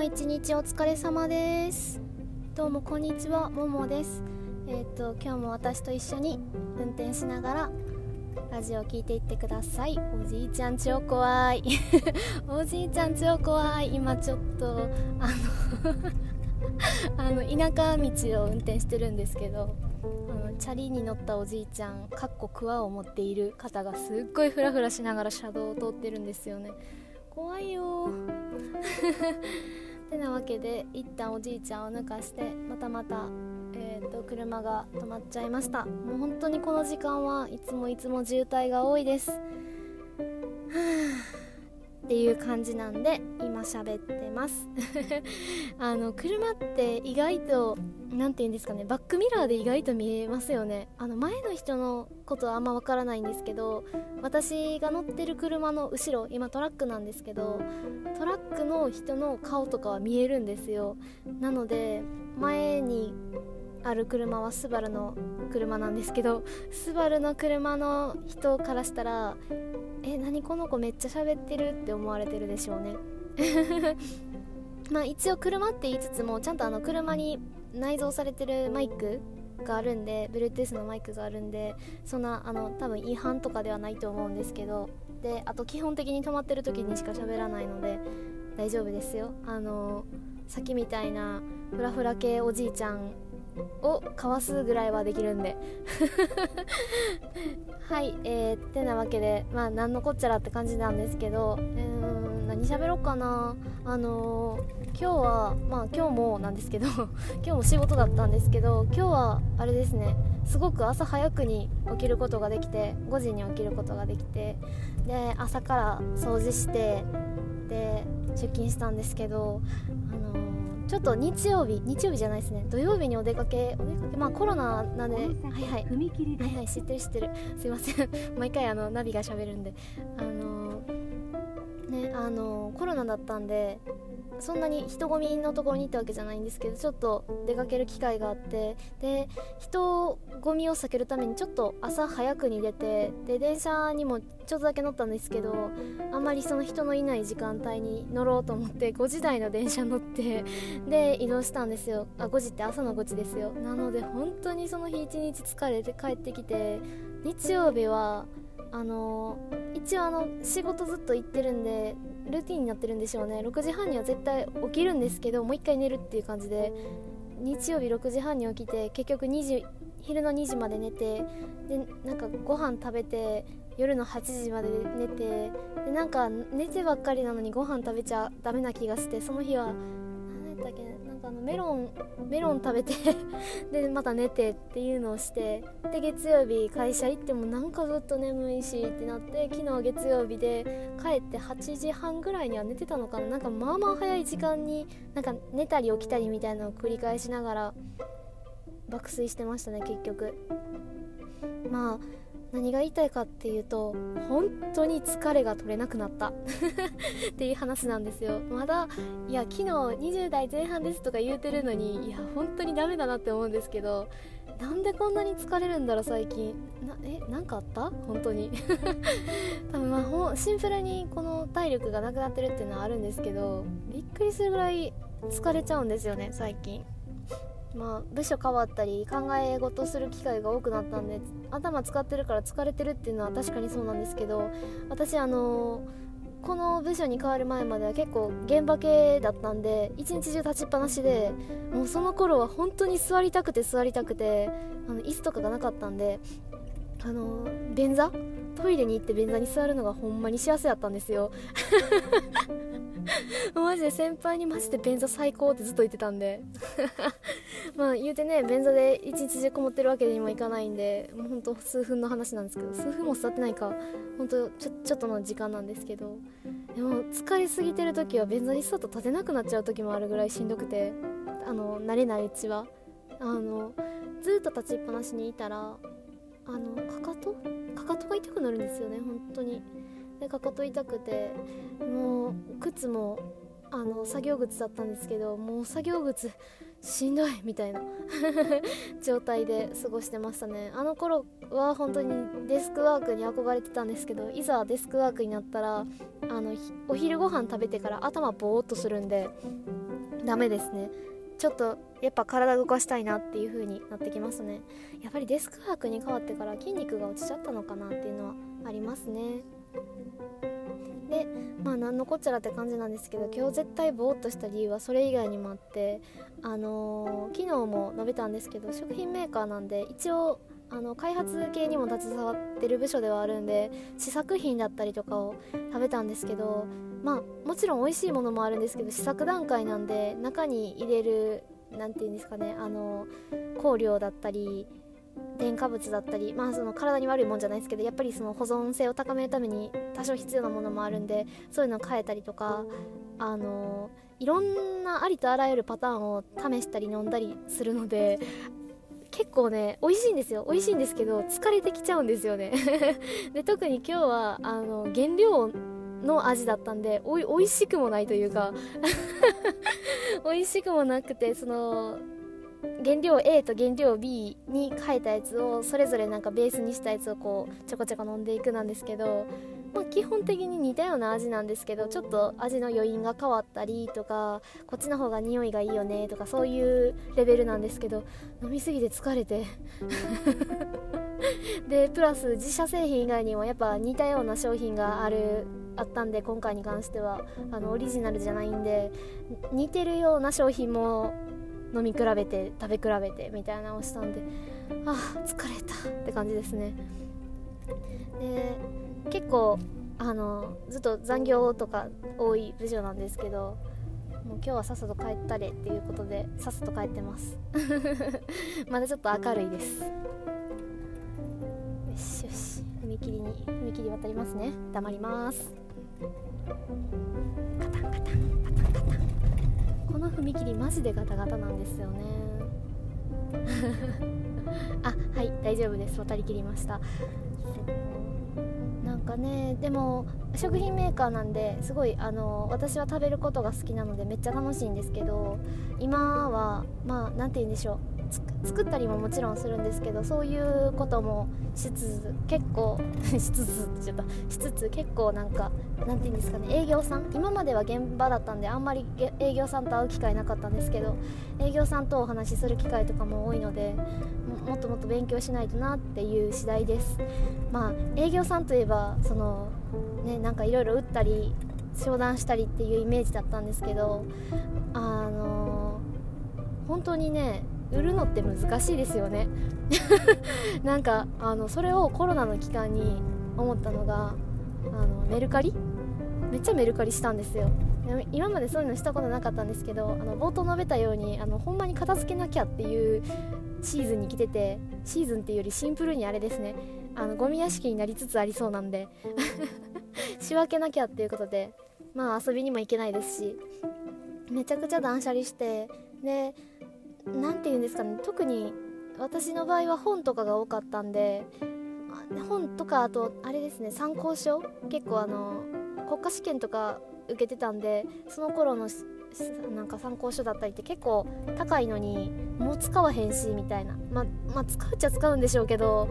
も一日お疲れ様です。どうもこんにちはももです。えっ、と今日も私と一緒に運転しながらラジオを聞いていってください。おじいちゃん超怖い。おじいちゃん超怖い今ちょっとあの あの田舎道を運転してるんですけどあのチャリに乗ったおじいちゃんかっこクワを持っている方がすっごいフラフラしながら車道を通ってるんですよね。怖いよてなわけで一旦おじいちゃんを抜かしてまたまた、えーと、車が止まっちゃいました。もう本当にこの時間はいつもいつも渋滞が多いです。っていう感じなんで今喋ってます。あの車って意外と何て言うんですかねバックミラーで意外と見えますよね。あの前の人のことはあんまわからないんですけど私が乗ってる車の後ろ今トラックなんですけどトラックの人の顔とかは見えるんですよ。なので前にある車はスバルの車なんですけどスバルの車の人からしたらえ何この子めっちゃ喋ってるって思われてるでしょうね。まあ一応車って言いつつもちゃんとあの車に内蔵されてるマイクがあるんで Bluetooth のマイクがあるんでそんなあの多分違反とかではないと思うんですけどであと基本的に止まってる時にしか喋らないので大丈夫ですよ。あのさっきみたいなフラフラ系おじいちゃんをかわすぐらいはできるんで。はいえー、ってなわけでまあ何のこっちゃらって感じなんですけど。うーん何喋ろうかな。あのー、今日はまあ今日もなんですけど 今日も仕事だったんですけど今日はあれですね。すごく朝早くに起きることができて5時に起きることができてで朝から掃除してで出勤したんですけどあのちょっと日曜日日曜日じゃないですね。土曜日にお出かけお出かけまあコロナなんではいはい。はいはい知ってる知ってる。すいません。毎回あのナビがしゃべるんで。あのー、ねあのー、コロナだったんでそんなに人混みのところに行ったわけじゃないんですけどちょっと出かける機会があってで人混みを避けるためにちょっと朝早くに出てで電車にもちょっとだけ乗ったんですけどあんまりその人のいない時間帯に乗ろうと思って5時台の電車乗ってで移動したんですよ。あ5時って朝の5時ですよ。なので本当にその日一日疲れて帰ってきて日曜日はあの一応あの仕事ずっと行ってるんでルーティンになってるんでしょうね。6時半には絶対起きるんですけどもう1回寝るっていう感じで日曜日6時半に起きて結局2時昼の2時まで寝てでなんかご飯食べて夜の8時まで寝てでなんか寝てばっかりなのにご飯食べちゃダメな気がしてその日はったっけなんかあのメロンメロン食べて でまた寝てっていうのをしてで月曜日会社行ってもなんかずっと眠いしってなって昨日月曜日で帰って8時半ぐらいには寝てたのかな。なんかまあまあ早い時間になんか寝たり起きたりみたいなのを繰り返しながら爆睡してましたね結局。まあ何が言いたいかっていうと本当に疲れが取れなくなった。っていう話なんですよ。まだいや昨日20代前半ですとか言うてるのにいや本当にダメだなって思うんですけどなんでこんなに疲れるんだろう最近。なえなんかあった？本当に。多分まあほシンプルにこの体力がなくなってるっていうのはあるんですけどびっくりするぐらい疲れちゃうんですよね最近。まあ、部署変わったり考え事する機会が多くなったんで頭使ってるから疲れてるっていうのは確かにそうなんですけど私あの、この部署に変わる前までは結構現場系だったんで一日中立ちっぱなしでもうその頃は本当に座りたくて座りたくてあの椅子とかがなかったんであの、便座トイレに行って便座に座るのがほんまに幸せだったんですよ。マジで先輩にマジで便座最高ってずっと言ってたんで。まあ言うてね便座で一日中こもってるわけにもいかないんでもうほんと数分の話なんですけど数分も座ってないかほんとちょちょっとの時間なんですけど。でも疲れすぎてる時は便座に座っと立てなくなっちゃう時もあるぐらいしんどくてあの慣れないうちは。あのずっと立ちっぱなしにいたらあのかかと？かかとが痛くなるんですよね本当に。でかかと痛くてもう靴もあの作業靴だったんですけどもう作業靴しんどいみたいな 状態で過ごしてましたね。あの頃は本当にデスクワークに憧れてたんですけどいざデスクワークになったらあのお昼ご飯食べてから頭ボーっとするんでダメですね。ちょっとやっぱ体動かしたいなっていう風になってきますね。やっぱりデスクワークに変わってから筋肉が落ちちゃったのかなっていうのはありますね。でまあ何のこっちゃらって感じなんですけど今日絶対ぼーっとした理由はそれ以外にもあってあのー、昨日も述べたんですけど食品メーカーなんで一応あの開発系にも携わってる部署ではあるんで試作品だったりとかを食べたんですけどまあもちろん美味しいものもあるんですけど試作段階なんで中に入れる何て言うんですかねあの香料だったり添加物だったり、まあ、その体に悪いもんじゃないですけどやっぱりその保存性を高めるために多少必要なものもあるんでそういうのを変えたりとかあのいろんなありとあらゆるパターンを試したり飲んだりするので結構ね美味しいんですよ。美味しいんですけど疲れてきちゃうんですよね。で特に今日はあの原料の味だったんでおい美味しくもないというか 美味しくもなくてその原料 A と原料 B に変えたやつをそれぞれなんかベースにしたやつをこうちょこちょこ飲んでいくなんですけど、まあ、基本的に似たような味なんですけどちょっと味の余韻が変わったりとかこっちの方が匂いがいいよねとかそういうレベルなんですけど飲みすぎて疲れて。でプラス自社製品以外にもやっぱ似たような商品があるあったんで今回に関しては。あのオリジナルじゃないんで似てるような商品も飲み比べて食べ比べてみたいなのをしたんでああ疲れたって感じですね。で結構あのずっと残業とか多い部署なんですけどもう今日はさっさと帰ったれっていうことでさっさと帰ってます。まだちょっと明るいです。よしよし。踏切に踏切渡りますね。黙ります。カタンカタンカタンカタン。この踏切マジでガタガタなんですよね。あはい大丈夫です。渡りきりました。なんかねでも食品メーカーなんですごいあの私は食べることが好きなのでめっちゃ楽しいんですけど今はまあ何て言うんでしょう作ったりももちろんするんですけどそういうこともしつつ結構 しつつちょっとしつつ結構なんかなんて言うんですかね営業さん今までは現場だったんであんまり営業さんと会う機会なかったんですけど営業さんとお話しする機会とかも多いのでもっともっと勉強しないとなっていう次第です。まあ営業さんといえばそのねなんかいろいろ打ったり商談したりっていうイメージだったんですけどあの本当にね売るのって難しいですよね。なんかあのそれをコロナの期間に思ったのがあのメルカリ？めっちゃメルカリしたんですよ。今までそういうのしたことなかったんですけどあの冒頭述べたようにあのほんまに片付けなきゃっていうシーズンに来ててシーズンっていうよりシンプルにあれですね。あのゴミ屋敷になりつつありそうなんで 仕分けなきゃっていうことでまあ遊びにも行けないですしめちゃくちゃ断捨離してで何て言うんですかね特に私の場合は本とかが多かったんで本とかあとあれですね参考書結構あの国家試験とか受けてたんでその頃のなんか参考書だったりって結構高いのにもう使わへんしみたいな、ままあ、使うっちゃ使うんでしょうけど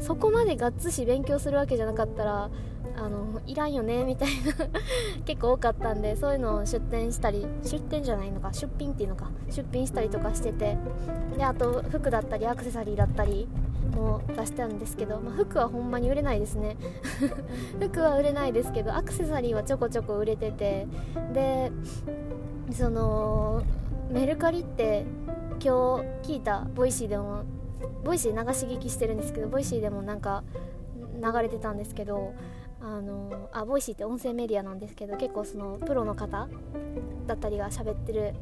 そこまでがっつし勉強するわけじゃなかったらあのいらんよねみたいな。結構多かったんでそういうのを出店したり出店じゃないのか出品っていうのか。出品したりとかしてて。であと服だったりアクセサリーだったりも出したんですけど、まあ、服はほんまに売れないですね。服は売れないですけどアクセサリーはちょこちょこ売れてて。でそのメルカリって今日聞いた Voicy でも Voicy 流し聞きしてるんですけど Voicy でもなんか流れてたんですけどあのあ Voicy って音声メディアなんですけど結構そのプロの方だったりが喋ってる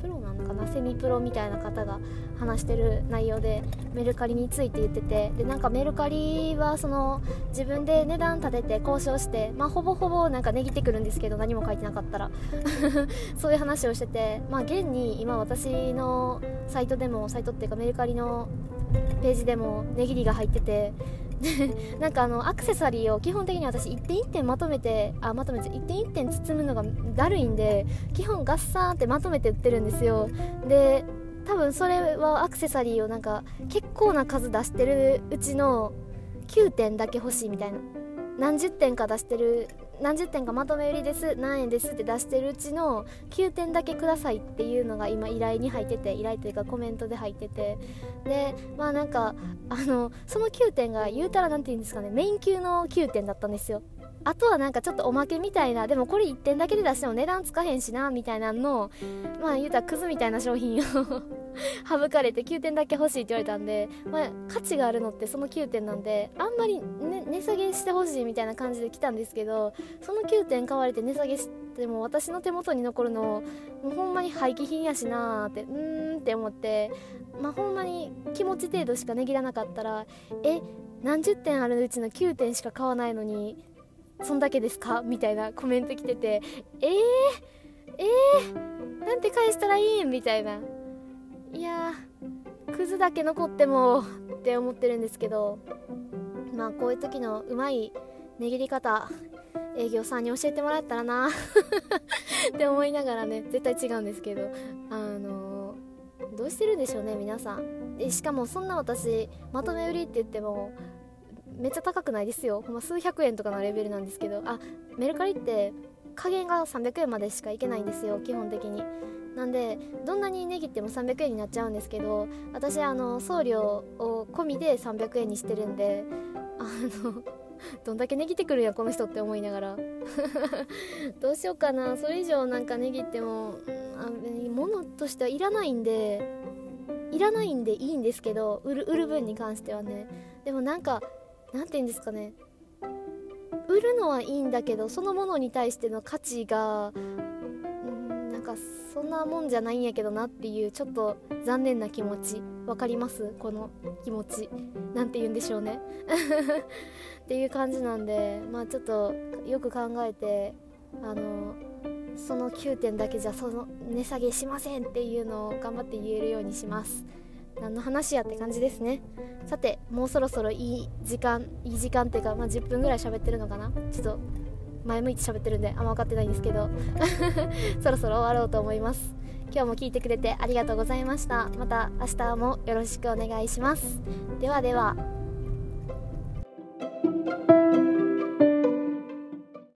プロなのかな？セミプロみたいな方が話してる内容でメルカリについて言ってて。でなんかメルカリはその自分で値段立てて交渉して、まあ、ほぼほぼなんか値切ってくるんですけど何も書いてなかったら。そういう話をしてて、まあ、現に今私のサイトでもサイトっていうかメルカリのページでも値切りが入ってて。なんかあのアクセサリーを基本的に私一点一点まとめてあまとめて一点一点包むのがだるいんで基本ガッサーってまとめて売ってるんですよ。で多分それはアクセサリーをなんか結構な数出してるうちの9点だけ欲しいみたいな何十点か出してる何十点かまとめ売りです何円ですって出してるうちの9点だけくださいっていうのが今依頼に入ってて依頼というかコメントで入ってて。でまあなんかあのその9点が言うたら何て言うんですかねメイン級の9点だったんですよ。あとはなんかちょっとおまけみたいなでもこれ1点だけで出しても値段つかへんしなみたいなのまあ言うたらクズみたいな商品を 省かれて9点だけ欲しいって言われたんで、まあ、価値があるのってその9点なんであんまり、ね、値下げしてほしいみたいな感じで来たんですけどその9点買われて値下げしても私の手元に残るのもうほんまに廃棄品やしなーってうーんって思ってまあほんまに気持ち程度しか値切らなかったらえ何十点あるうちの9点しか買わないのにそんだけですか？みたいなコメント来ててえー、えー、なんて返したらいいみたいな。いやクズだけ残ってもって思ってるんですけどまあこういう時のうまい値切り方営業さんに教えてもらったらな って思いながらね絶対違うんですけどあのー、どうしてるんでしょうね皆さん。でしかもそんな私まとめ売りって言ってもめっちゃ高くないですよ。ほんま数百円とかのレベルなんですけどあメルカリって加減が300円までしかいけないんですよ基本的に。なんでどんなに値切っても300円になっちゃうんですけど私あの送料を込みで300円にしてるんであの どんだけ値切ってくるんやこの人って思いながら。どうしようかな。それ以上なんか値切ってもあ物としてはいらないんでいらないんでいいんですけど売る売る分に関してはね。でもなんか何て言うんですかね。売るのはいいんだけどそのものに対しての価値がなんかそんなもんじゃないんやけどなっていうちょっと残念な気持ち。分かります？この気持ち。何て言うんでしょうね。っていう感じなんでまあちょっとよく考えてあのその9点だけじゃその値下げしませんっていうのを頑張って言えるようにします。何の話やって感じですね。さてもうそろそろいい時間いい時間っていうか、まあ、10分ぐらい喋ってるのかな。ちょっと前向いて喋ってるんであんま分かってないんですけど。そろそろ終わろうと思います。今日も聞いてくれてありがとうございました。また明日もよろしくお願いします。ではでは。